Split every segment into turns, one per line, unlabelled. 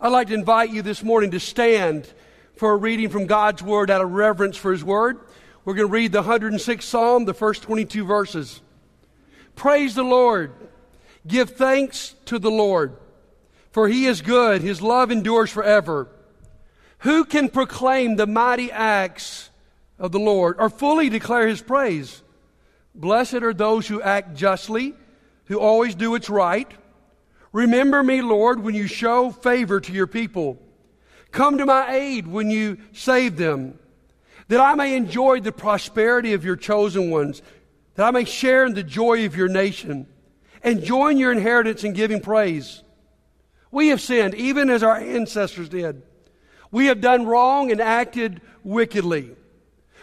I'd like to invite you this morning to stand for a reading from God's Word out of reverence for His Word. We're going to read the 106th Psalm, the first 22 verses. Praise the Lord. Give thanks to the Lord, for He is good. His love endures forever. Who can proclaim the mighty acts of the Lord or fully declare His praise? Blessed are those who act justly, who always do what's right. Remember me, Lord, when you show favor to your people. Come to my aid when you save them, that I may enjoy the prosperity of your chosen ones, that I may share in the joy of your nation, and join your inheritance in giving praise. We have sinned, even as our ancestors did. We have done wrong and acted wickedly.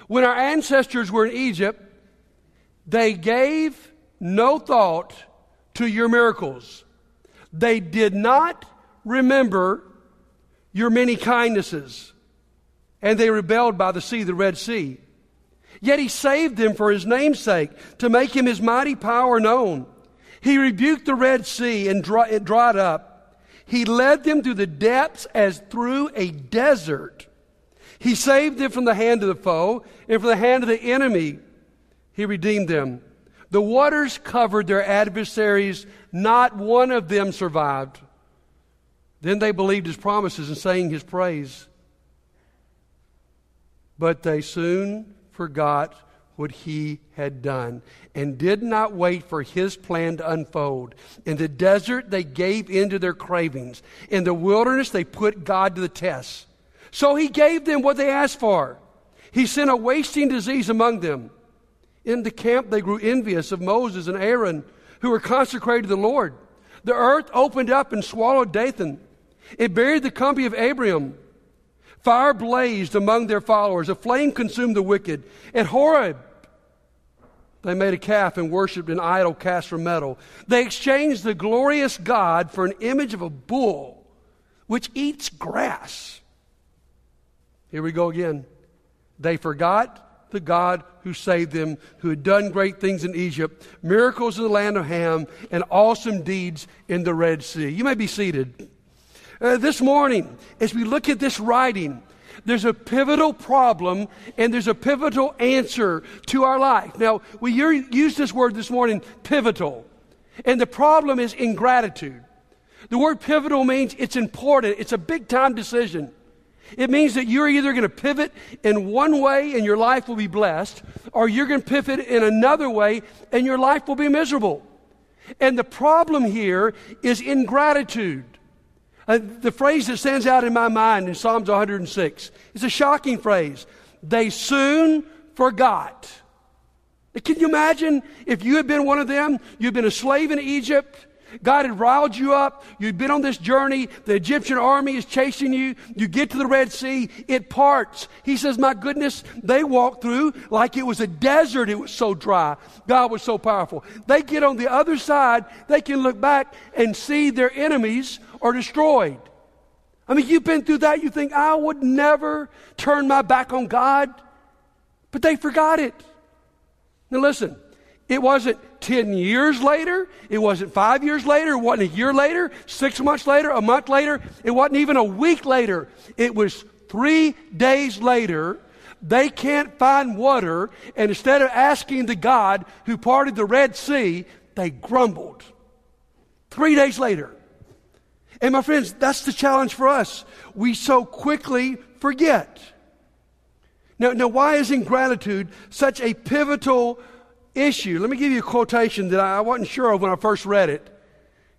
When our ancestors were in Egypt, they gave no thought to your miracles. They did not remember your many kindnesses, and they rebelled by the sea, the Red Sea. Yet he saved them for his name's sake, to make him his mighty power known. He rebuked the Red Sea and it dried up. He led them through the depths as through a desert. He saved them from the hand of the foe and from the hand of the enemy. He redeemed them. The waters covered their adversaries, not one of them survived. Then they believed his promises and sang his praise. But they soon forgot what he had done and did not wait for his plan to unfold. In the desert, they gave in to their cravings. In the wilderness, they put God to the test. So he gave them what they asked for. He sent a wasting disease among them. In the camp, they grew envious of Moses and Aaron, who were consecrated to the Lord. The earth opened up and swallowed Dathan. It buried the company of Abiram. Fire blazed among their followers. A flame consumed the wicked. At Horeb, they made a calf and worshiped an idol cast from metal. They exchanged the glorious God for an image of a bull, which eats grass. Here we go again. They forgot the God who saved them, who had done great things in Egypt, miracles in the land of Ham, and awesome deeds in the Red Sea. You may be seated. Uh, this morning, as we look at this writing, there's a pivotal problem and there's a pivotal answer to our life. Now, we use this word this morning, pivotal. And the problem is ingratitude. The word pivotal means it's important, it's a big time decision. It means that you're either going to pivot in one way and your life will be blessed, or you're going to pivot in another way and your life will be miserable. And the problem here is ingratitude. Uh, the phrase that stands out in my mind in Psalms 106 is a shocking phrase. They soon forgot. Can you imagine if you had been one of them? You'd been a slave in Egypt. God had riled you up. You've been on this journey. The Egyptian army is chasing you. You get to the Red Sea. It parts. He says, My goodness, they walked through like it was a desert. It was so dry. God was so powerful. They get on the other side. They can look back and see their enemies are destroyed. I mean, you've been through that. You think, I would never turn my back on God. But they forgot it. Now, listen, it wasn't 10 years later. It wasn't five years later. It wasn't a year later, six months later, a month later. It wasn't even a week later. It was three days later. They can't find water. And instead of asking the God who parted the Red Sea, they grumbled. Three days later. And my friends, that's the challenge for us. We so quickly forget. Now, now why is ingratitude such a pivotal issue? Let me give you a quotation that I wasn't sure of when I first read it.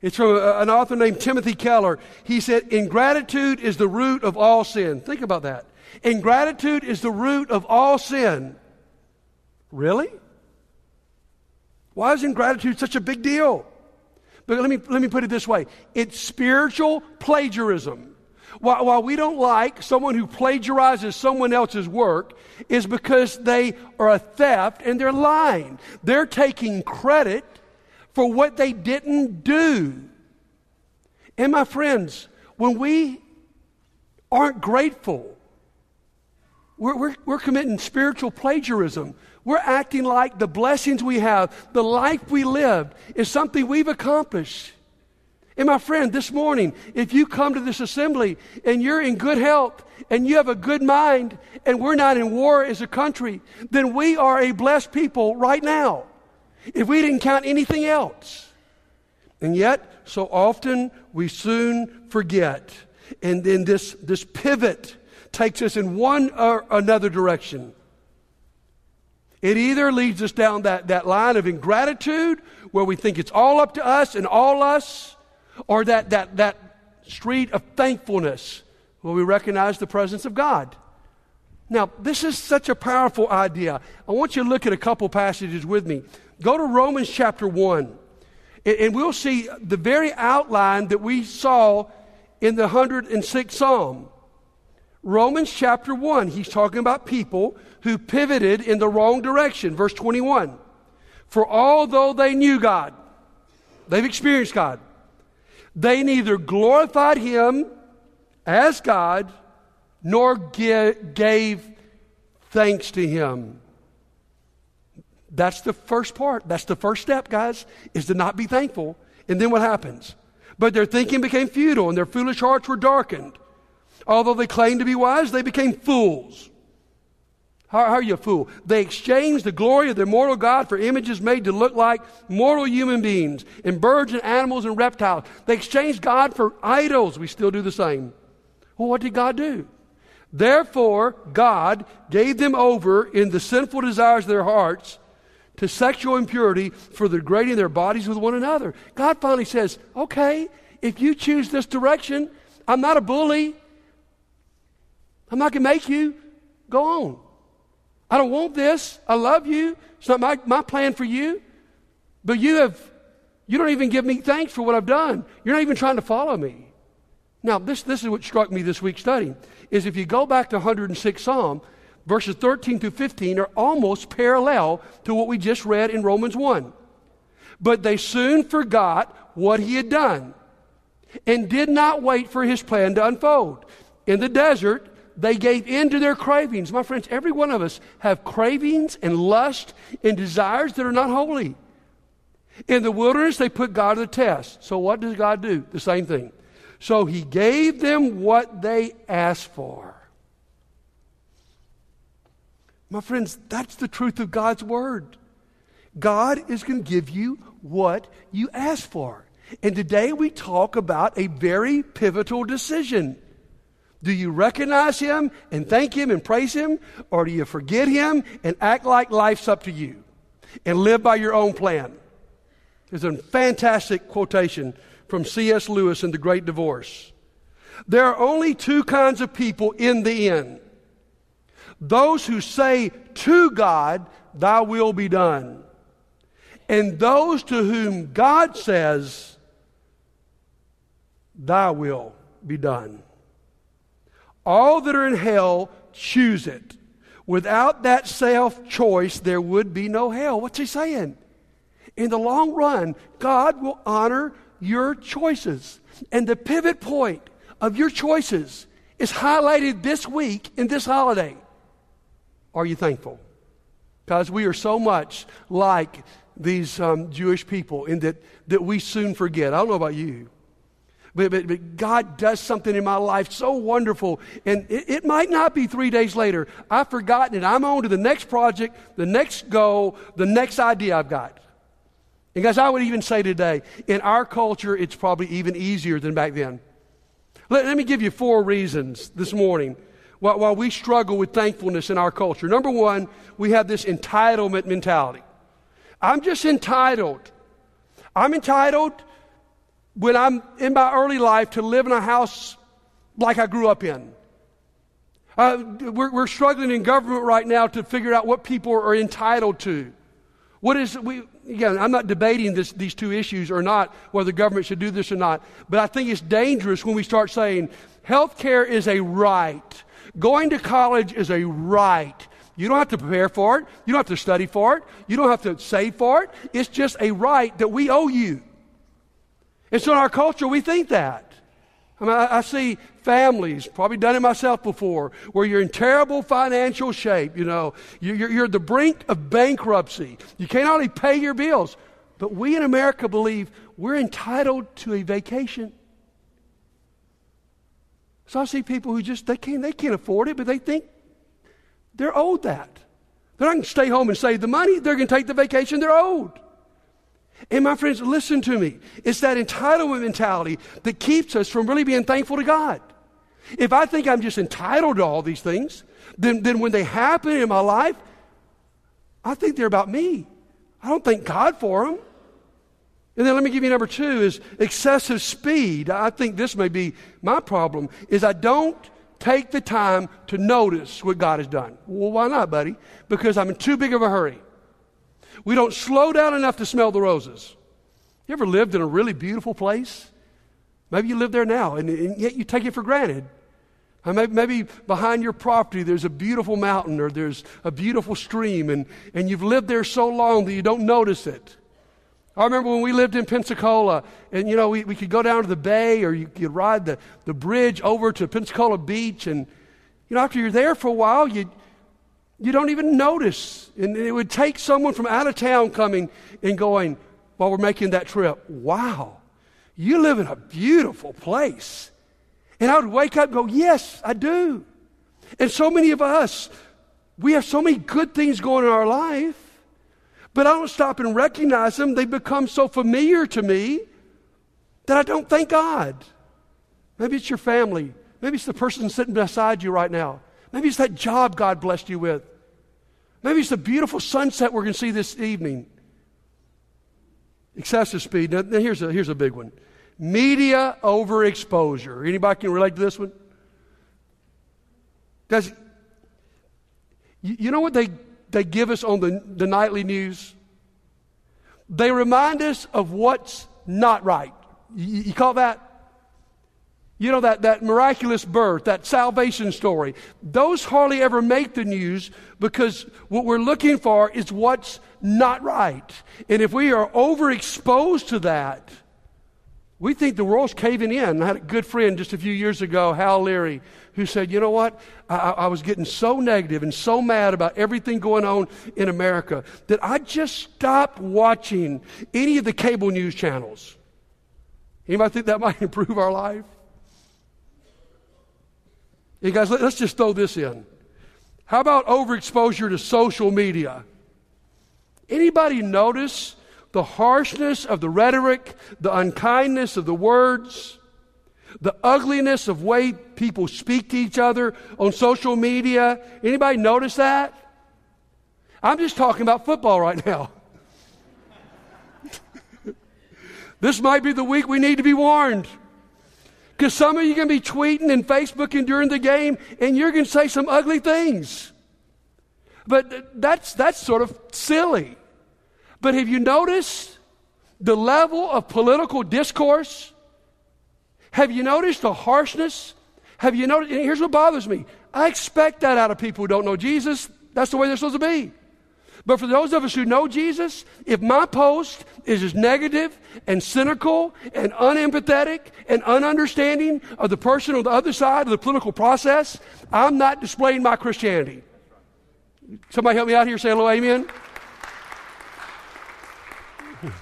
It's from an author named Timothy Keller. He said, Ingratitude is the root of all sin. Think about that. Ingratitude is the root of all sin. Really? Why is ingratitude such a big deal? But let me, let me put it this way it's spiritual plagiarism. While, while we don't like someone who plagiarizes someone else's work, is because they are a theft and they're lying. They're taking credit for what they didn't do. And my friends, when we aren't grateful, we're, we're, we're committing spiritual plagiarism. We're acting like the blessings we have, the life we lived, is something we've accomplished. And my friend, this morning, if you come to this assembly and you're in good health and you have a good mind and we're not in war as a country, then we are a blessed people right now. If we didn't count anything else. And yet, so often we soon forget. And then this, this pivot takes us in one or another direction. It either leads us down that, that line of ingratitude where we think it's all up to us and all us or that, that, that street of thankfulness where we recognize the presence of God. Now, this is such a powerful idea. I want you to look at a couple passages with me. Go to Romans chapter 1, and, and we'll see the very outline that we saw in the 106th Psalm. Romans chapter 1, he's talking about people who pivoted in the wrong direction. Verse 21. For although they knew God, they've experienced God, they neither glorified him as God nor gave thanks to him. That's the first part. That's the first step, guys, is to not be thankful. And then what happens? But their thinking became futile and their foolish hearts were darkened. Although they claimed to be wise, they became fools. How, how, are you a fool? They exchanged the glory of their mortal God for images made to look like mortal human beings and birds and animals and reptiles. They exchanged God for idols. We still do the same. Well, what did God do? Therefore, God gave them over in the sinful desires of their hearts to sexual impurity for degrading their bodies with one another. God finally says, okay, if you choose this direction, I'm not a bully. I'm not going to make you. Go on. I don't want this. I love you. It's not my, my plan for you. But you have, you don't even give me thanks for what I've done. You're not even trying to follow me. Now, this, this is what struck me this week studying, is if you go back to 106 Psalm, verses 13 through 15 are almost parallel to what we just read in Romans 1. But they soon forgot what he had done and did not wait for his plan to unfold. In the desert, they gave in to their cravings. My friends, every one of us have cravings and lust and desires that are not holy. In the wilderness, they put God to the test. So what does God do? The same thing. So he gave them what they asked for. My friends, that's the truth of God's word. God is going to give you what you ask for. And today we talk about a very pivotal decision. Do you recognize him and thank him and praise him? Or do you forget him and act like life's up to you and live by your own plan? There's a fantastic quotation from C.S. Lewis in The Great Divorce. There are only two kinds of people in the end those who say to God, Thy will be done, and those to whom God says, Thy will be done. All that are in hell choose it. Without that self choice, there would be no hell. What's he saying? In the long run, God will honor your choices. And the pivot point of your choices is highlighted this week in this holiday. Are you thankful? Because we are so much like these um, Jewish people in that, that we soon forget. I don't know about you. But, but, but, God does something in my life so wonderful. And it, it, might not be three days later. I've forgotten it. I'm on to the next project, the next goal, the next idea I've got. And guys, I would even say today, in our culture, it's probably even easier than back then. Let, let me give you four reasons this morning why, while we struggle with thankfulness in our culture. Number one, we have this entitlement mentality. I'm just entitled. I'm entitled when I'm in my early life to live in a house like I grew up in. Uh, we're, we're, struggling in government right now to figure out what people are entitled to. What is we? Again, I'm not debating this, these two issues or not, whether government should do this or not. But I think it's dangerous when we start saying health care is a right, going to college is a right. You don't have to prepare for it. You don't have to study for it. You don't have to save for it. It's just a right that we owe you. And so in our culture, we think that. I mean, I, I, see families, probably done it myself before, where you're in terrible financial shape. You know, you're, you're at the brink of bankruptcy. You can't only pay your bills. But we in America believe we're entitled to a vacation. So I see people who just they can't they can't afford it, but they think they're owed that. They're not going to stay home and save the money. They're going to take the vacation they're owed. And my friends, listen to me. It's that entitlement mentality that keeps us from really being thankful to God. If I think I'm just entitled to all these things, then, then when they happen in my life, I think they're about me. I don't thank God for them. And then let me give you number two is excessive speed. I think this may be my problem is I don't take the time to notice what God has done. Well, why not, buddy? Because I'm in too big of a hurry. We don't slow down enough to smell the roses. You ever lived in a really beautiful place? Maybe you live there now, and, and yet you take it for granted. Uh, maybe, maybe, behind your property there's a beautiful mountain or there's a beautiful stream, and, and you've lived there so long that you don't notice it. I remember when we lived in Pensacola, and you know, we, we could go down to the bay or you could ride the, the bridge over to Pensacola Beach, and you know, after you're there for a while, you, you don't even notice. And it would take someone from out of town coming and going, while we're making that trip, wow, you live in a beautiful place. And I would wake up and go, yes, I do. And so many of us, we have so many good things going in our life but I don't stop and recognize them. They become so familiar to me that I don't thank God. Maybe it's your family. Maybe it's the person sitting beside you right now. Maybe it's that job God blessed you with. Maybe it's the beautiful sunset we're going to see this evening. Excessive speed. Now, here's a, here's a big one. Media overexposure. Anybody can relate to this one? Does, you, you know what they they give us on the, the nightly news, they remind us of what's not right. You, you call that? You know, that, that miraculous birth, that salvation story. Those hardly ever make the news because what we're looking for is what's not right. And if we are overexposed to that, we think the world's caving in. I had a good friend just a few years ago, Hal Leary, who said, You know what? I, I, was getting so negative and so mad about everything going on in America that I just stopped watching any of the cable news channels. Anybody think that might improve our life? Hey, guys, let, let's just throw this in. How about overexposure to social media? Anybody notice the harshness of the rhetoric, the unkindness of the words, the ugliness of way people speak to each other on social media. Anybody notice that? I'm just talking about football right now. this might be the week we need to be warned. Because some of you are going to be tweeting and Facebooking during the game, and you're going to say some ugly things. But that's, that's sort of silly. But have you noticed the level of political discourse? Have you noticed the harshness? Have you noticed? here's what bothers me I expect that out of people who don't know Jesus. That's the way they're supposed to be. But for those of us who know Jesus, if my post is as negative and cynical and unempathetic and ununderstanding of the person on the other side of the political process, I'm not displaying my Christianity. Somebody help me out here, say hello, amen.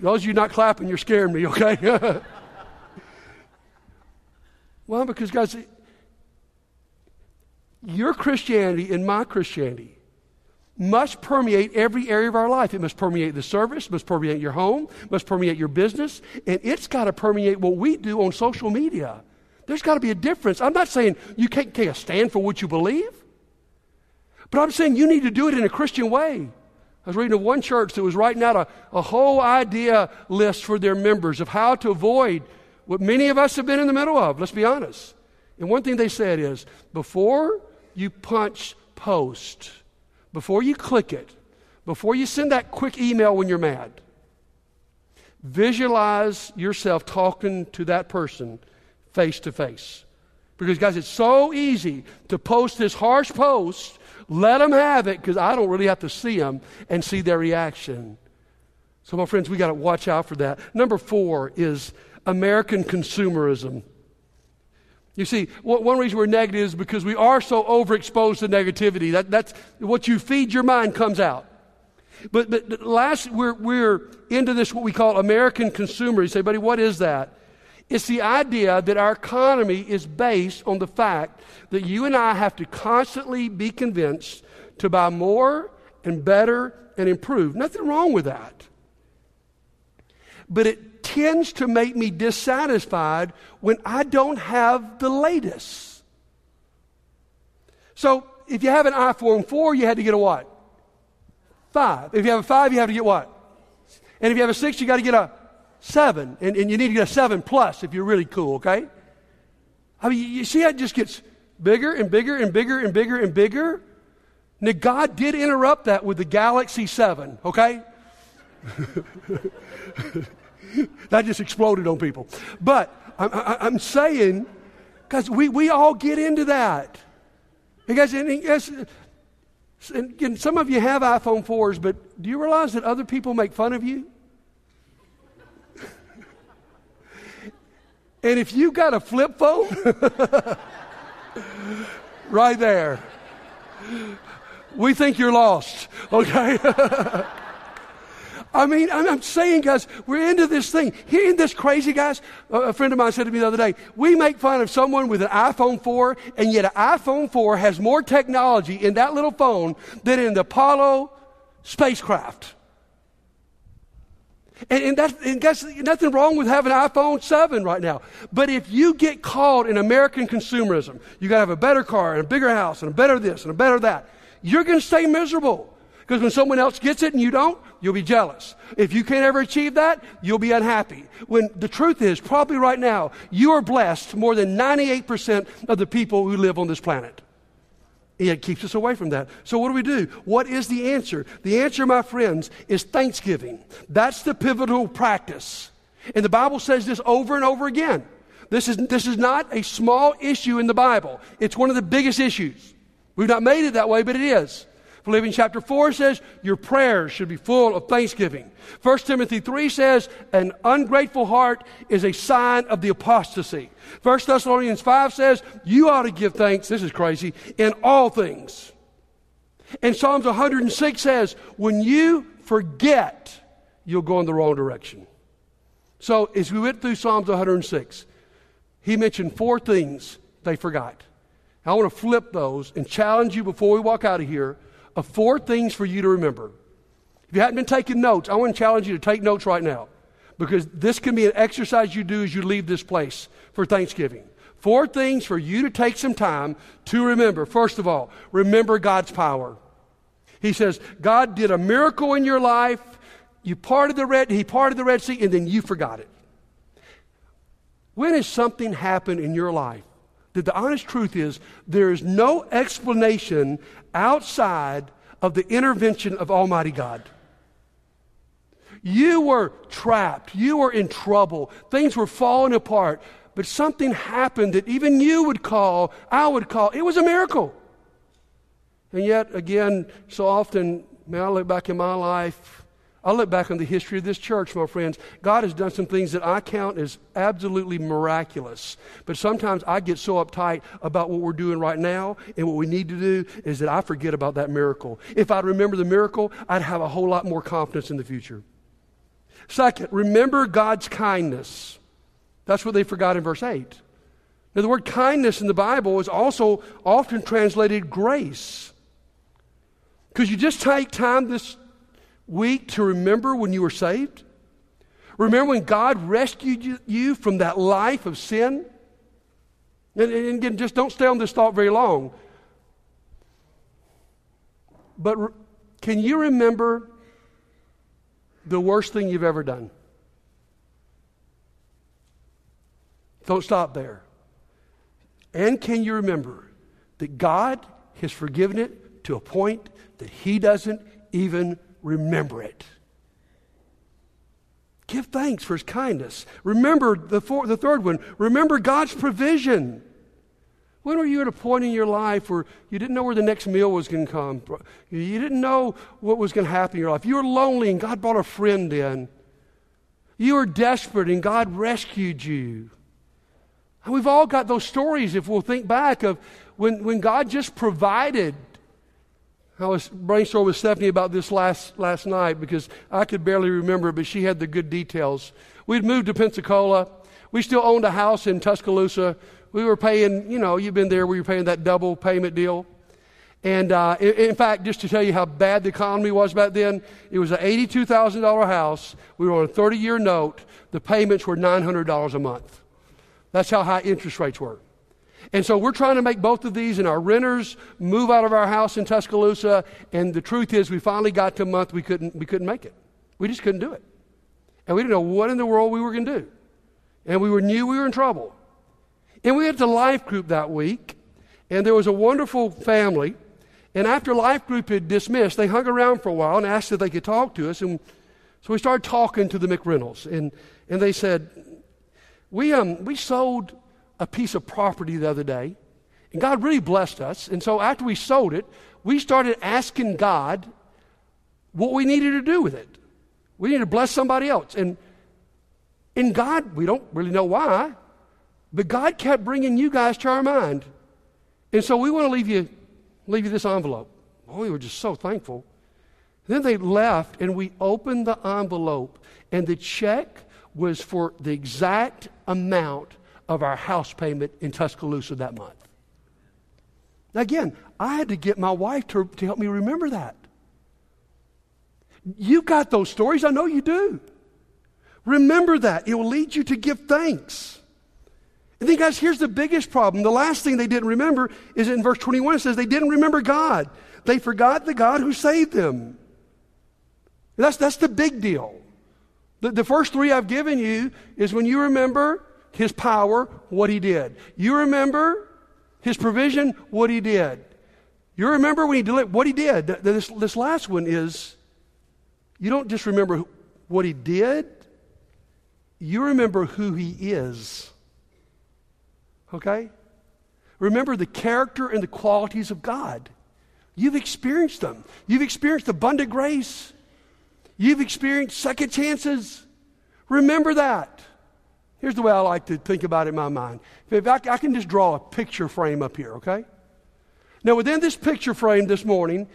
Those of you not clapping, you're scaring me, okay? well, because, guys, your Christianity and my Christianity must permeate every area of our life. It must permeate the service, must permeate your home, must permeate your business, and it's got to permeate what we do on social media. There's got to be a difference. I'm not saying you can't take a stand for what you believe, but I'm saying you need to do it in a Christian way. I was reading of one church that was writing out a, a whole idea list for their members of how to avoid what many of us have been in the middle of, let's be honest. And one thing they said is before you punch post, before you click it, before you send that quick email when you're mad, visualize yourself talking to that person face to face. Because, guys, it's so easy to post this harsh post let them have it because I don't really have to see them and see their reaction. So, my friends, we got to watch out for that. Number four is American consumerism. You see, one reason we're negative is because we are so overexposed to negativity. That, that's what you feed your mind comes out. But, but last, we're, we're into this, what we call American consumer. You say, buddy, what is that? It's the idea that our economy is based on the fact that you and I have to constantly be convinced to buy more and better and improve. Nothing wrong with that. But it tends to make me dissatisfied when I don't have the latest. So if you have an iPhone 4, you had to get a what? Five. If you have a five, you have to get what? And if you have a six, you got to get a seven. And, and you need to get a seven plus if you're really cool, okay? I mean, you see how it just gets bigger and bigger and bigger and bigger and bigger? Now, God did interrupt that with the Galaxy 7, okay? that just exploded on people. But I'm, I'm saying, because we, we all get into that. Because, and, and, and some of you have iPhone 4s, but do you realize that other people make fun of you? and if you got a flip phone, right there, we think you're lost, okay? I mean, I'm, saying, guys, we're into this thing. Hearing this crazy, guys, a friend of mine said to me the other day, we make fun of someone with an iPhone 4, and yet an iPhone 4 has more technology in that little phone than in the Apollo spacecraft. And, and, that's, and nothing wrong with having an iPhone 7 right now. But if you get caught in American consumerism, you got to have a better car and a bigger house and a better this and a better that, you're going to stay miserable. Because when someone else gets it and you don't, you'll be jealous. If you can't ever achieve that, you'll be unhappy. When the truth is, probably right now, you are blessed more than 98% of the people who live on this planet. It keeps us away from that. So, what do we do? What is the answer? The answer, my friends, is thanksgiving. That's the pivotal practice. And the Bible says this over and over again. This is, this is not a small issue in the Bible, it's one of the biggest issues. We've not made it that way, but it is. Philippians chapter 4 says, Your prayers should be full of thanksgiving. 1 Timothy 3 says, An ungrateful heart is a sign of the apostasy. 1 Thessalonians 5 says, You ought to give thanks, this is crazy, in all things. And Psalms 106 says, When you forget, you'll go in the wrong direction. So, as we went through Psalms 106, he mentioned four things they forgot. I want to flip those and challenge you before we walk out of here of four things for you to remember. If you hadn't been taking notes, I want to challenge you to take notes right now because this can be an exercise you do as you leave this place for Thanksgiving. Four things for you to take some time to remember. First of all, remember God's power. He says, God did a miracle in your life. You parted the red, he parted the Red Sea, and then you forgot it. When has something happened in your life that the honest truth is there is no explanation outside of the intervention of Almighty God. You were trapped. You were in trouble. Things were falling apart. But something happened that even you would call, I would call, it was a miracle. And yet, again, so often, may I look back in my life, I look back on the history of this church, my friends. God has done some things that I count as absolutely miraculous. But sometimes I get so uptight about what we're doing right now and what we need to do is that I forget about that miracle. If I'd remember the miracle, I'd have a whole lot more confidence in the future. Second, remember God's kindness. That's what they forgot in verse 8. Now, the word kindness in the Bible is also often translated grace. Could you just take time this week to remember when you were saved? Remember when God rescued you from that life of sin? And, and again, just don't stay on this thought very long. But re- can you remember the worst thing you've ever done? Don't stop there. And can you remember that God has forgiven it to a point that He doesn't even remember it. Give thanks for his kindness. Remember the, four, the third one. Remember God's provision. When were you at a point in your life where you didn't know where the next meal was going to come? You didn't know what was going to happen in your life. You were lonely and God brought a friend in. You were desperate and God rescued you. And we've all got those stories, if we'll think back, of when, when God just provided I was brainstorming with Stephanie about this last, last night because I could barely remember, but she had the good details. We'd moved to Pensacola. We still owned a house in Tuscaloosa. We were paying, you know, you've been there, we were paying that double payment deal. And uh, in, in, fact, just to tell you how bad the economy was back then, it was an $82,000 house. We were on a 30 year note. The payments were $900 a month. That's how high interest rates were. And so we're trying to make both of these, and our renters move out of our house in Tuscaloosa. And the truth is, we finally got to a month we couldn't, we couldn't make it. We just couldn't do it. And we didn't know what in the world we were going to do. And we were, knew we were in trouble. And we had the life group that week, and there was a wonderful family. And after life group had dismissed, they hung around for a while and asked if they could talk to us. And so we started talking to the McReynolds, and, and they said, we, um, we sold a piece of property the other day, and God really blessed us. And so after we sold it, we started asking God what we needed to do with it. We needed to bless somebody else. And in God, we don't really know why, but God kept bringing you guys to our mind. And so we want to leave you, leave you this envelope. Oh, we were just so thankful. Then they left, and we opened the envelope, and the check was for the exact amount of our house payment in Tuscaloosa that month. Again, I had to get my wife to, to help me remember that. You've got those stories. I know you do. Remember that. It will lead you to give thanks. And then, guys, here's the biggest problem. The last thing they didn't remember is in verse 21, it says they didn't remember God. They forgot the God who saved them. That's, that's the big deal. The, the first three I've given you is when you remember his power, what he did. You remember his provision, what he did. You remember when he did what he did. This, this last one is you don't just remember what he did, you remember who he is. Okay? Remember the character and the qualities of God. You've experienced them. You've experienced abundant grace. You've experienced second chances. Remember that. Here's the way I like to think about it in my mind. If I, I can just draw a picture frame up here, okay? Now, within this picture frame this morning,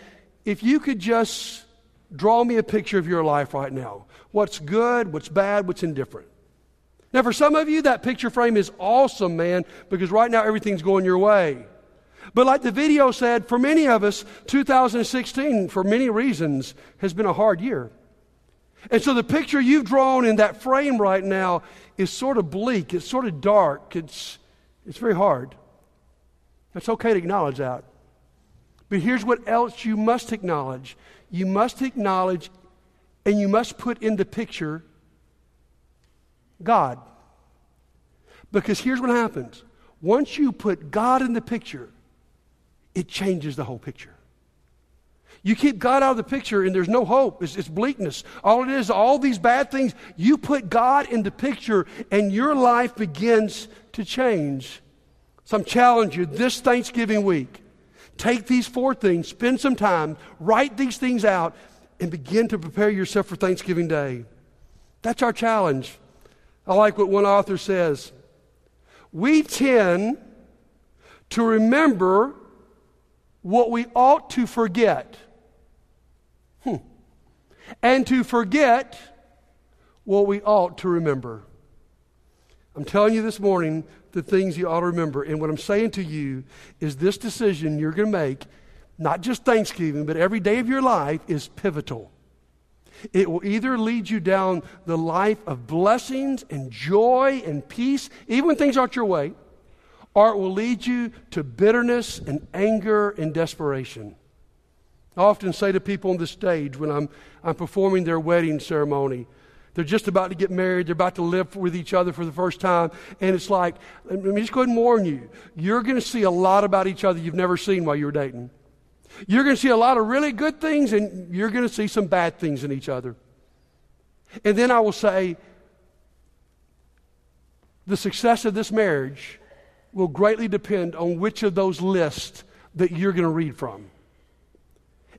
if you could just draw me a picture of your life right now what's good, what's bad, what's indifferent. Now, for some of you, that picture frame is awesome, man, because right now everything's going your way. But like the video said, for many of us, 2016, for many reasons, has been a hard year. And so the picture you've drawn in that frame right now is sort of bleak, it's sort of dark, it's, it's very hard. It's okay to acknowledge that. But here's what else you must acknowledge you must acknowledge and you must put in the picture God. Because here's what happens once you put God in the picture, it changes the whole picture. You keep God out of the picture and there's no hope. It's, it's, bleakness. All it is, all these bad things, you put God in the picture and your life begins to change. So I'm challenging you this Thanksgiving week. Take these four things, spend some time, write these things out, and begin to prepare yourself for Thanksgiving Day. That's our challenge. I like what one author says. We tend to remember what we ought to forget. And to forget what we ought to remember. I'm telling you this morning the things you ought to remember. And what I'm saying to you is this decision you're going to make, not just Thanksgiving, but every day of your life, is pivotal. It will either lead you down the life of blessings and joy and peace, even when things aren't your way, or it will lead you to bitterness and anger and desperation. I often say to people on the stage when I'm, I'm performing their wedding ceremony, they're just about to get married, they're about to live with each other for the first time, and it's like, let me just go ahead and warn you, you're going to see a lot about each other you've never seen while you were dating. You're going to see a lot of really good things, and you're going to see some bad things in each other. And then I will say, the success of this marriage will greatly depend on which of those lists that you're going to read from.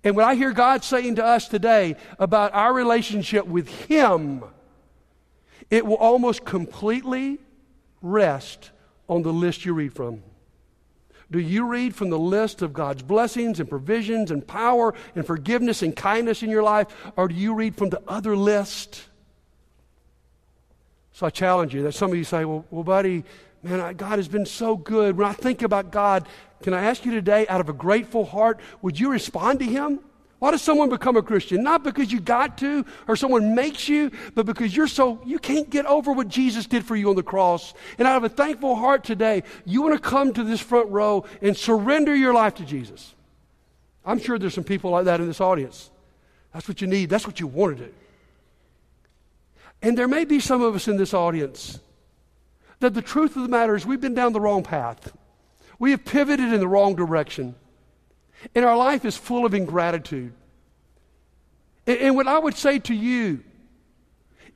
And when I hear God saying to us today about our relationship with Him, it will almost completely rest on the list you read from. Do you read from the list of God's blessings and provisions and power and forgiveness and kindness in your life, or do you read from the other list? So I challenge you that some of you say, well, well buddy, man, I, God has been so good. When I think about God, can I ask you today, out of a grateful heart, would you respond to Him? Why does someone become a Christian? Not because you got to or someone makes you, but because you're so, you can't get over what Jesus did for you on the cross. And out of a thankful heart today, you want to come to this front row and surrender your life to Jesus. I'm sure there's some people like that in this audience. That's what you need. That's what you want to do. And there may be some of us in this audience that the truth of the matter is we've been down the wrong path. We have pivoted in the wrong direction. And our life is full of ingratitude. And, and what I would say to you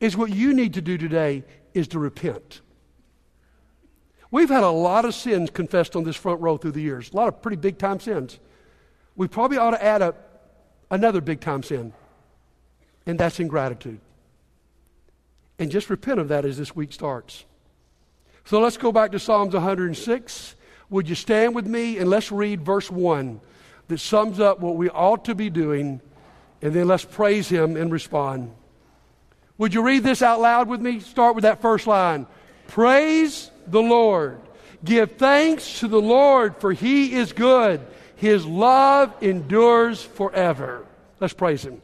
is what you need to do today is to repent. We've had a lot of sins confessed on this front row through the years, a lot of pretty big time sins. We probably ought to add up another big time sin, and that's ingratitude. And just repent of that as this week starts. So let's go back to Psalms 106. Would you stand with me and let's read verse 1 that sums up what we ought to be doing, and then let's praise Him and respond. Would you read this out loud with me? Start with that first line Praise the Lord. Give thanks to the Lord, for He is good. His love endures forever. Let's praise Him.